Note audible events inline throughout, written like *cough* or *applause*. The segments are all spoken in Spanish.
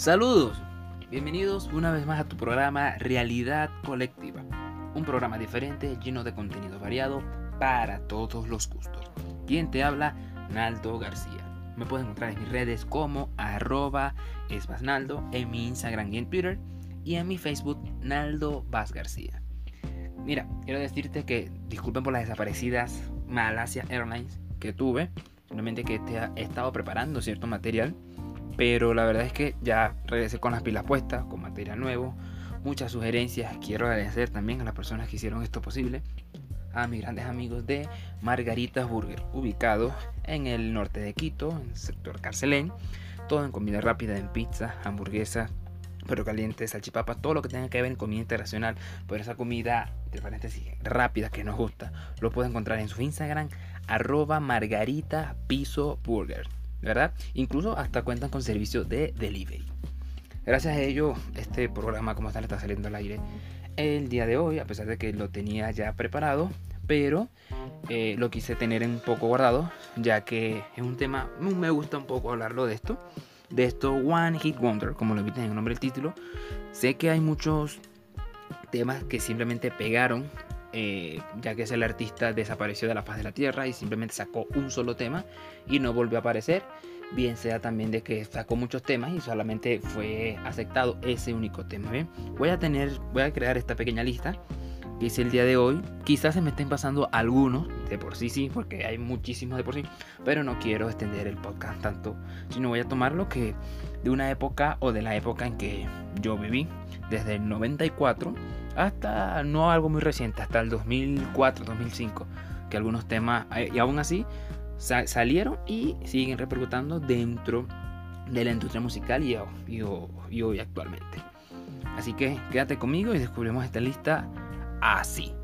Saludos, bienvenidos una vez más a tu programa Realidad Colectiva, un programa diferente lleno de contenido variado para todos los gustos. Quien te habla, Naldo García. Me puedes encontrar en mis redes como arroba esbasnaldo, en mi Instagram y en Twitter, y en mi Facebook, Naldo Vaz García. Mira, quiero decirte que disculpen por las desaparecidas Malasia Airlines que tuve, simplemente que he estado preparando cierto material pero la verdad es que ya regresé con las pilas puestas, con material nuevo, muchas sugerencias. Quiero agradecer también a las personas que hicieron esto posible. A mis grandes amigos de Margaritas Burger, ubicado en el norte de Quito, en el sector Carcelén. Todo en comida rápida, en pizza, hamburguesa, pero caliente, salchipapa, todo lo que tenga que ver en comida internacional. Por esa comida, de paréntesis, rápida que nos gusta, lo puede encontrar en su Instagram, arroba margarita piso burger. ¿Verdad? Incluso hasta cuentan con servicio de delivery. Gracias a ello, este programa como tal está saliendo al aire el día de hoy, a pesar de que lo tenía ya preparado, pero eh, lo quise tener un poco guardado, ya que es un tema, me gusta un poco hablarlo de esto, de esto One Hit Wonder, como lo viste en el nombre del título. Sé que hay muchos temas que simplemente pegaron eh, ya que el artista desapareció de la faz de la tierra y simplemente sacó un solo tema y no volvió a aparecer. Bien sea también de que sacó muchos temas y solamente fue aceptado ese único tema. Voy a tener, voy a crear esta pequeña lista que es el día de hoy. Quizás se me estén pasando algunos, de por sí sí, porque hay muchísimos de por sí, pero no quiero extender el podcast tanto, sino voy a tomar lo que de una época o de la época en que yo viví, desde el 94 hasta no algo muy reciente, hasta el 2004, 2005, que algunos temas, eh, y aún así, salieron y siguen repercutando dentro de la industria musical y, y hoy actualmente. Así que quédate conmigo y descubrimos esta lista así.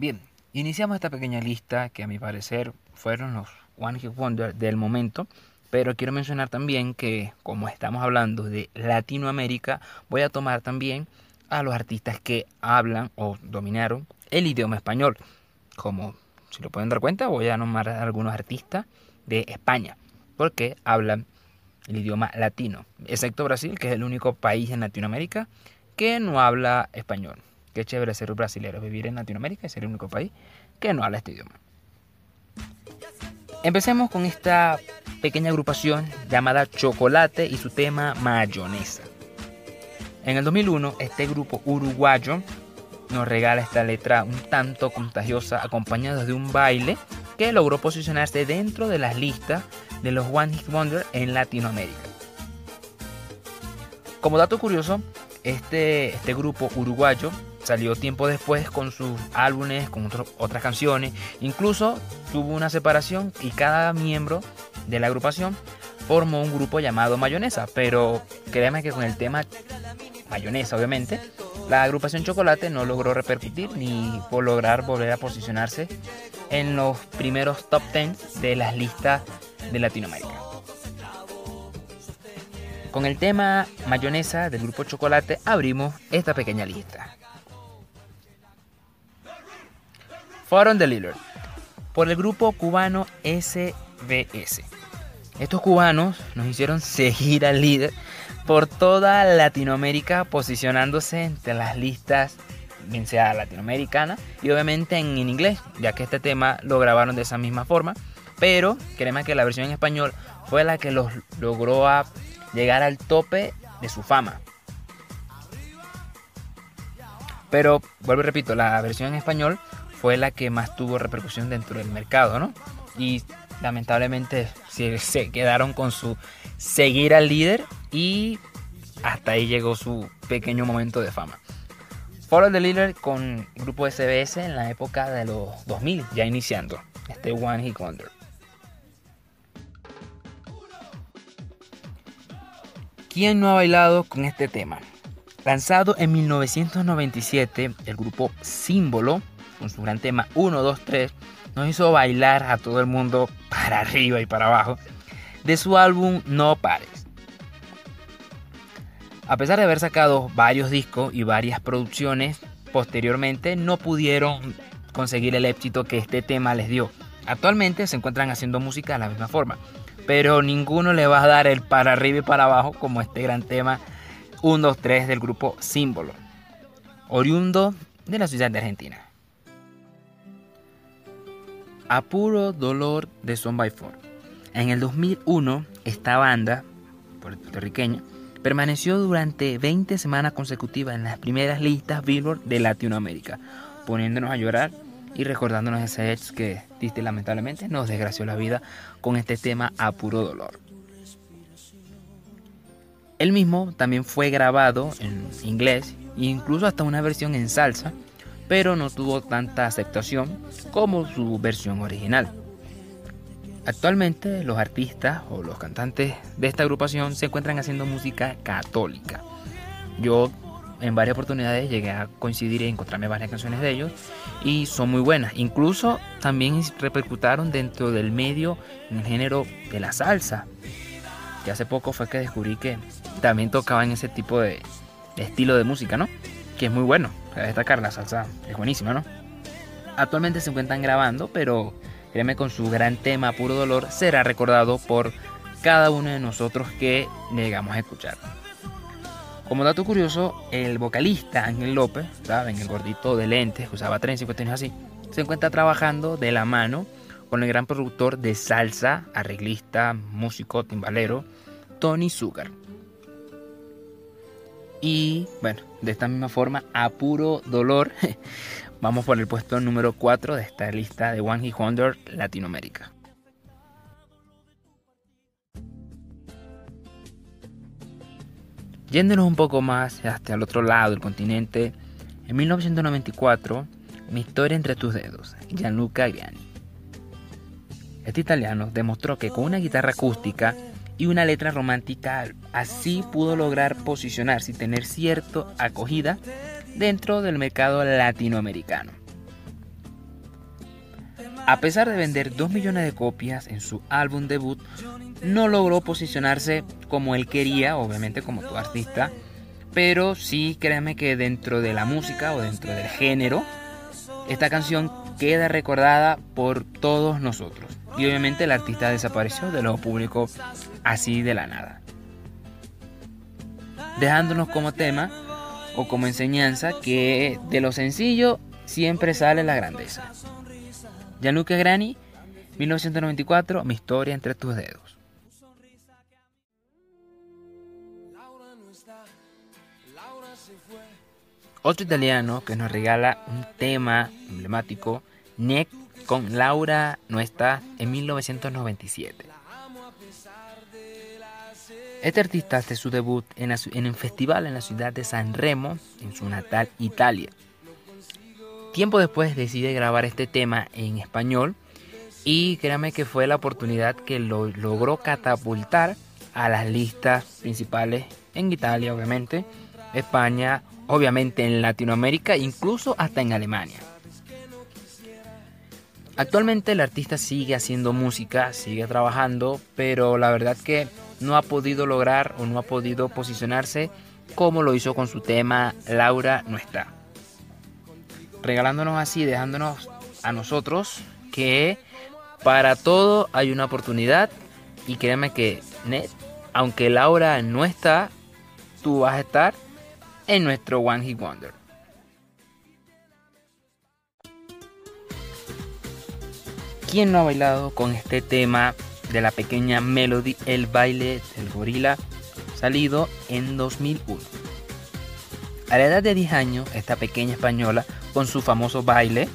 Bien, iniciamos esta pequeña lista que a mi parecer fueron los One Hit Wonder del momento. Pero quiero mencionar también que como estamos hablando de Latinoamérica, voy a tomar también a los artistas que hablan o dominaron el idioma español, como si lo pueden dar cuenta, voy a nombrar algunos artistas de España, porque hablan el idioma latino, excepto Brasil, que es el único país en Latinoamérica que no habla español. Qué chévere ser brasileño, vivir en Latinoamérica y ser el único país que no habla este idioma. Empecemos con esta pequeña agrupación llamada Chocolate y su tema Mayonesa. En el 2001, este grupo uruguayo nos regala esta letra un tanto contagiosa acompañada de un baile que logró posicionarse dentro de las listas de los One Hit Wonder en Latinoamérica. Como dato curioso, este, este grupo uruguayo salió tiempo después con sus álbumes, con otras canciones, incluso tuvo una separación y cada miembro de la agrupación formó un grupo llamado Mayonesa, pero créeme que con el tema Mayonesa obviamente, la agrupación Chocolate no logró repercutir ni lograr volver a posicionarse en los primeros top 10 de las listas de Latinoamérica. Con el tema mayonesa del grupo Chocolate abrimos esta pequeña lista. Fueron Delivered por el grupo cubano SBS. Estos cubanos nos hicieron seguir al líder por toda Latinoamérica, posicionándose entre las listas, bien sea latinoamericana y obviamente en, inglés, ya que este tema lo grabaron de esa misma forma. Pero créeme que la versión en español fue la que los logró a llegar al tope de su fama. Pero vuelvo y repito, la versión en español fue la que más tuvo repercusión dentro del mercado, ¿no? Y lamentablemente se quedaron con su seguir al líder y hasta ahí llegó su pequeño momento de fama. Follow the Leader con el grupo SBS en la época de los 2000, ya iniciando este One Hit Wonder. ¿Quién no ha bailado con este tema? Lanzado en 1997, el grupo Símbolo, con su gran tema 1, 2, 3, nos hizo bailar a todo el mundo para arriba y para abajo de su álbum No Pares. A pesar de haber sacado varios discos y varias producciones, posteriormente no pudieron conseguir el éxito que este tema les dio. Actualmente se encuentran haciendo música de la misma forma, pero ninguno le va a dar el para arriba y para abajo como este gran tema 1, 2, 3 del grupo Símbolo, oriundo de la ciudad de Argentina. A puro dolor de Son by Four. En el 2001, esta banda puertorriqueña permaneció durante 20 semanas consecutivas en las primeras listas Billboard de Latinoamérica, poniéndonos a llorar y recordándonos ese ex que diste lamentablemente nos desgració la vida con este tema a puro dolor. El mismo también fue grabado en inglés e incluso hasta una versión en salsa, pero no tuvo tanta aceptación como su versión original. Actualmente los artistas o los cantantes de esta agrupación se encuentran haciendo música católica. Yo en varias oportunidades llegué a coincidir y encontrarme varias canciones de ellos y son muy buenas. Incluso también repercutaron dentro del medio en el género de la salsa. Que hace poco fue que descubrí que también tocaban ese tipo de, estilo de música, ¿no? Que es muy bueno. Destacar la salsa es buenísima, ¿no? Actualmente se encuentran grabando, pero créeme con su gran tema Puro Dolor será recordado por cada uno de nosotros que llegamos a escuchar. Como dato curioso, el vocalista Ángel López, ¿saben? El gordito de lentes usaba tren y cuestiones así, se encuentra trabajando de la mano con el gran productor de salsa, arreglista, músico, timbalero, Tony Sugar. Y bueno, de esta misma forma, a puro dolor, *laughs* vamos por el puesto número 4 de esta lista de One Hit Wonder Latinoamérica. Yéndonos un poco más hasta el otro lado del continente, en 1994, Mi historia entre tus dedos, Gianluca Gianni. Este italiano demostró que con una guitarra acústica y una letra romántica así pudo lograr posicionarse y tener cierta acogida dentro del mercado latinoamericano. A pesar de vender 2 millones de copias en su álbum debut, no logró posicionarse como él quería, obviamente como tu artista, pero sí créeme que dentro de la música o dentro del género, esta canción queda recordada por todos nosotros. Y obviamente el artista desapareció de lo público así de la nada. Dejándonos como tema o como enseñanza que de lo sencillo siempre sale la grandeza. Gianluca Grani, 1994, Mi historia entre tus dedos. Otro italiano que nos regala un tema emblemático, Nick con Laura no está en 1997. Este artista hace su debut en, en un festival en la ciudad de San Remo, en su natal Italia. Tiempo después decide grabar este tema en español y créame que fue la oportunidad que lo logró catapultar a las listas principales en Italia, obviamente, España, obviamente en Latinoamérica, incluso hasta en Alemania. Actualmente el artista sigue haciendo música, sigue trabajando, pero la verdad que no ha podido lograr o no ha podido posicionarse como lo hizo con su tema Laura no está regalándonos así, dejándonos a nosotros que para todo hay una oportunidad y créeme que Net, aunque Laura no está, tú vas a estar en nuestro One Hit Wonder. ¿Quién no ha bailado con este tema de la pequeña Melody, el baile del gorila, salido en 2001? A la edad de 10 años, esta pequeña española con su famoso baile,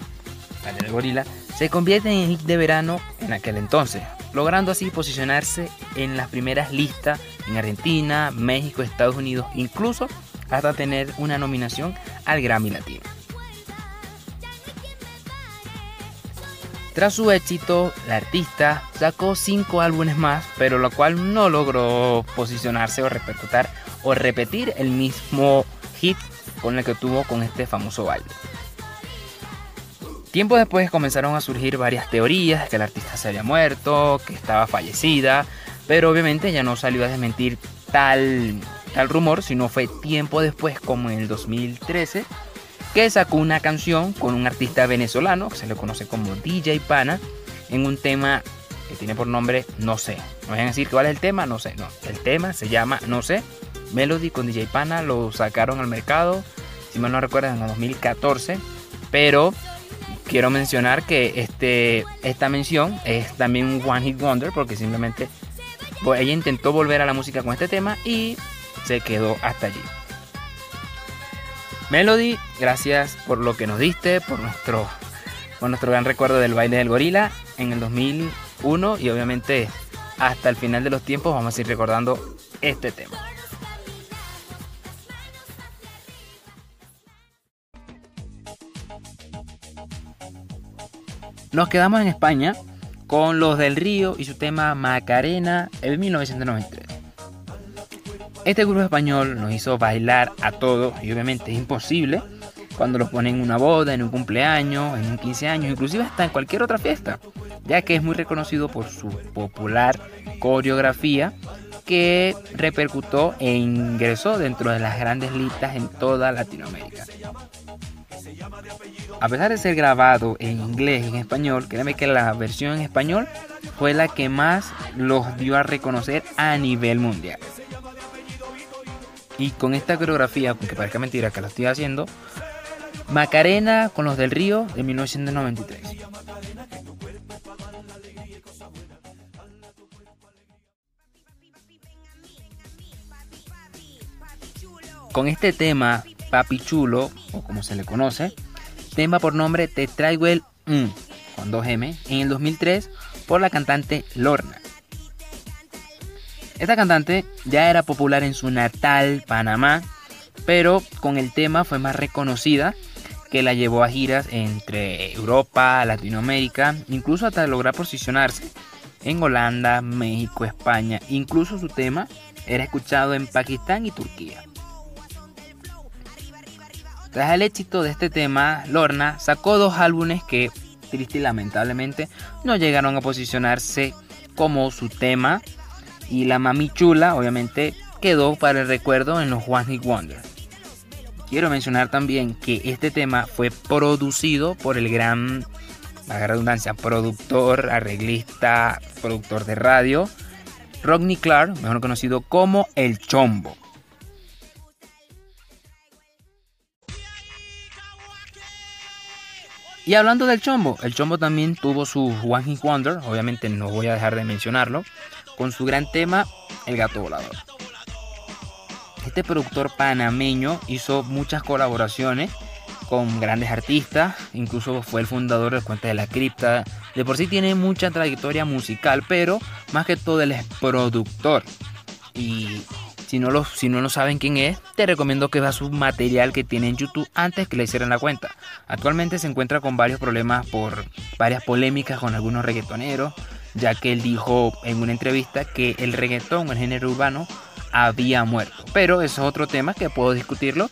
baile del gorila, se convierte en hit de verano en aquel entonces, logrando así posicionarse en las primeras listas en Argentina, México, Estados Unidos, incluso hasta tener una nominación al Grammy Latino. Tras su éxito, la artista sacó cinco álbumes más, pero lo cual no logró posicionarse o repercutir o repetir el mismo hit con el que tuvo con este famoso baile. Tiempo después comenzaron a surgir varias teorías, que el artista se había muerto, que estaba fallecida, pero obviamente ya no salió a desmentir tal, tal rumor, sino fue tiempo después, como en el 2013, que sacó una canción con un artista venezolano que se le conoce como DJ Pana en un tema que tiene por nombre No sé. No vayan a decir cuál es el tema, no sé. No, el tema se llama No sé. Melody con DJ Pana lo sacaron al mercado, si mal no recuerdo, en el 2014. Pero quiero mencionar que este, esta mención es también un One Hit Wonder porque simplemente pues, ella intentó volver a la música con este tema y se quedó hasta allí. Melody, gracias por lo que nos diste, por nuestro, por nuestro gran recuerdo del baile del gorila en el 2001 y obviamente hasta el final de los tiempos vamos a ir recordando este tema. Nos quedamos en España con los del Río y su tema Macarena en 1993. Este grupo español nos hizo bailar a todos y obviamente es imposible cuando los ponen en una boda, en un cumpleaños, en un 15 años, inclusive hasta en cualquier otra fiesta, ya que es muy reconocido por su popular coreografía que repercutó e ingresó dentro de las grandes listas en toda Latinoamérica. A pesar de ser grabado en inglés y en español, créeme que la versión en español fue la que más los dio a reconocer a nivel mundial. Y con esta coreografía, aunque parezca mentira que la estoy haciendo, Macarena con los del Río de 1993. Con este tema, Papi Chulo, o como se le conoce, tema por nombre Te traigo el mm, con 2M, en el 2003 por la cantante Lorna. Esta cantante ya era popular en su natal Panamá, pero con el tema fue más reconocida que la llevó a giras entre Europa, Latinoamérica, incluso hasta lograr posicionarse en Holanda, México, España. Incluso su tema era escuchado en Pakistán y Turquía. Tras el éxito de este tema, Lorna sacó dos álbumes que, triste y lamentablemente, no llegaron a posicionarse como su tema. Y la Mami Chula, obviamente, quedó para el recuerdo en los One Hit Wonder. Quiero mencionar también que este tema fue producido por el gran, la redundancia, productor, arreglista, productor de radio, Rodney Clark, mejor conocido como El Chombo. Y hablando del Chombo, el Chombo también tuvo su One Hit Wonder, obviamente no voy a dejar de mencionarlo, con su gran tema El Gato Volador. Este productor panameño hizo muchas colaboraciones con grandes artistas, incluso fue el fundador del Cuenta de la Cripta. De por sí tiene mucha trayectoria musical, pero más que todo él es productor. Y si no, lo, si no lo saben quién es, te recomiendo que veas su material que tiene en YouTube antes que le hicieran la cuenta. Actualmente se encuentra con varios problemas por varias polémicas con algunos reggaetoneros, ya que él dijo en una entrevista que el reggaetón, el género urbano, había muerto. Pero eso es otro tema que puedo discutirlo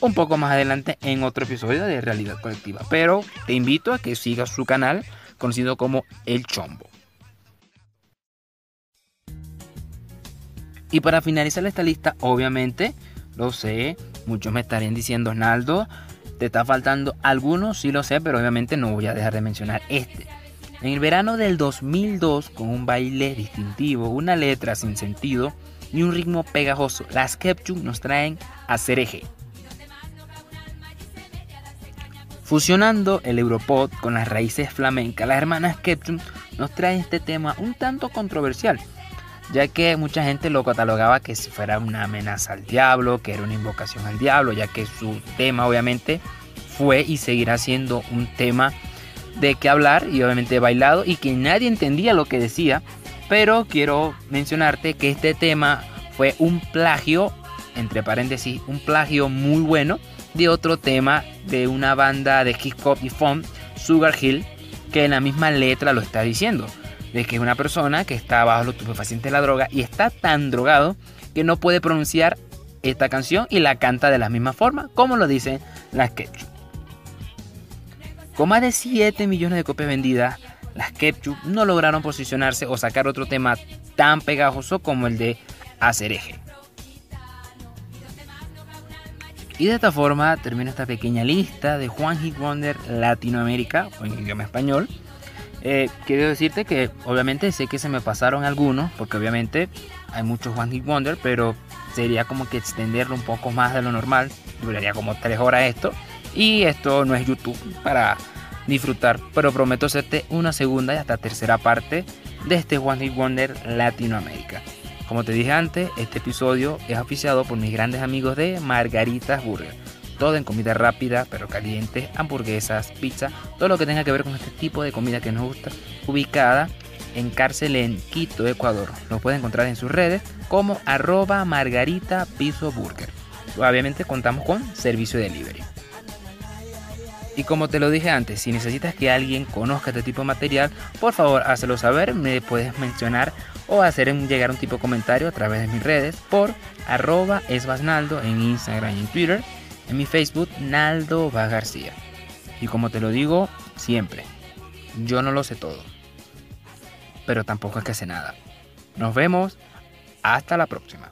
un poco más adelante en otro episodio de Realidad Colectiva. Pero te invito a que sigas su canal conocido como El Chombo. Y para finalizar esta lista, obviamente, lo sé, muchos me estarían diciendo, Naldo, te está faltando algunos, sí lo sé, pero obviamente no voy a dejar de mencionar este. En el verano del 2002, con un baile distintivo, una letra sin sentido y un ritmo pegajoso, las Kepchuk nos traen a Cereje. Fusionando el Europod con las raíces flamencas, las hermanas Kepchuk nos traen este tema un tanto controversial, ya que mucha gente lo catalogaba que si fuera una amenaza al diablo, que era una invocación al diablo, ya que su tema obviamente fue y seguirá siendo un tema de que hablar y obviamente bailado y que nadie entendía lo que decía, pero quiero mencionarte que este tema fue un plagio, entre paréntesis, un plagio muy bueno de otro tema de una banda de hip hop y funk, Sugar Hill, que en la misma letra lo está diciendo de que es una persona que está bajo los estupefacientes de la droga y está tan drogado que no puede pronunciar esta canción y la canta de la misma forma como lo dicen las Ketchup. Con más de 7 millones de copias vendidas, las Ketchup no lograron posicionarse o sacar otro tema tan pegajoso como el de Acereje. Y de esta forma termino esta pequeña lista de Juan Hit Wonder Latinoamérica, o en idioma español. Eh, quiero decirte que obviamente sé que se me pasaron algunos, porque obviamente hay muchos One Hit Wonder, pero sería como que extenderlo un poco más de lo normal. Duraría como 3 horas esto. Y esto no es YouTube para disfrutar, pero prometo hacerte una segunda y hasta tercera parte de este One Hit Wonder Latinoamérica. Como te dije antes, este episodio es oficiado por mis grandes amigos de Margaritas Burger. Todo en comida rápida, pero caliente, hamburguesas, pizza, todo lo que tenga que ver con este tipo de comida que nos gusta, ubicada en cárcel en Quito, Ecuador. Lo puedes encontrar en sus redes como arroba margarita piso burger. Obviamente contamos con servicio de delivery. Y como te lo dije antes, si necesitas que alguien conozca este tipo de material, por favor hazlo saber, me puedes mencionar o hacer llegar un tipo de comentario a través de mis redes por arroba esbasnaldo en Instagram y en Twitter, en mi Facebook Naldo Va García. Y como te lo digo siempre, yo no lo sé todo, pero tampoco es que sé nada. Nos vemos, hasta la próxima.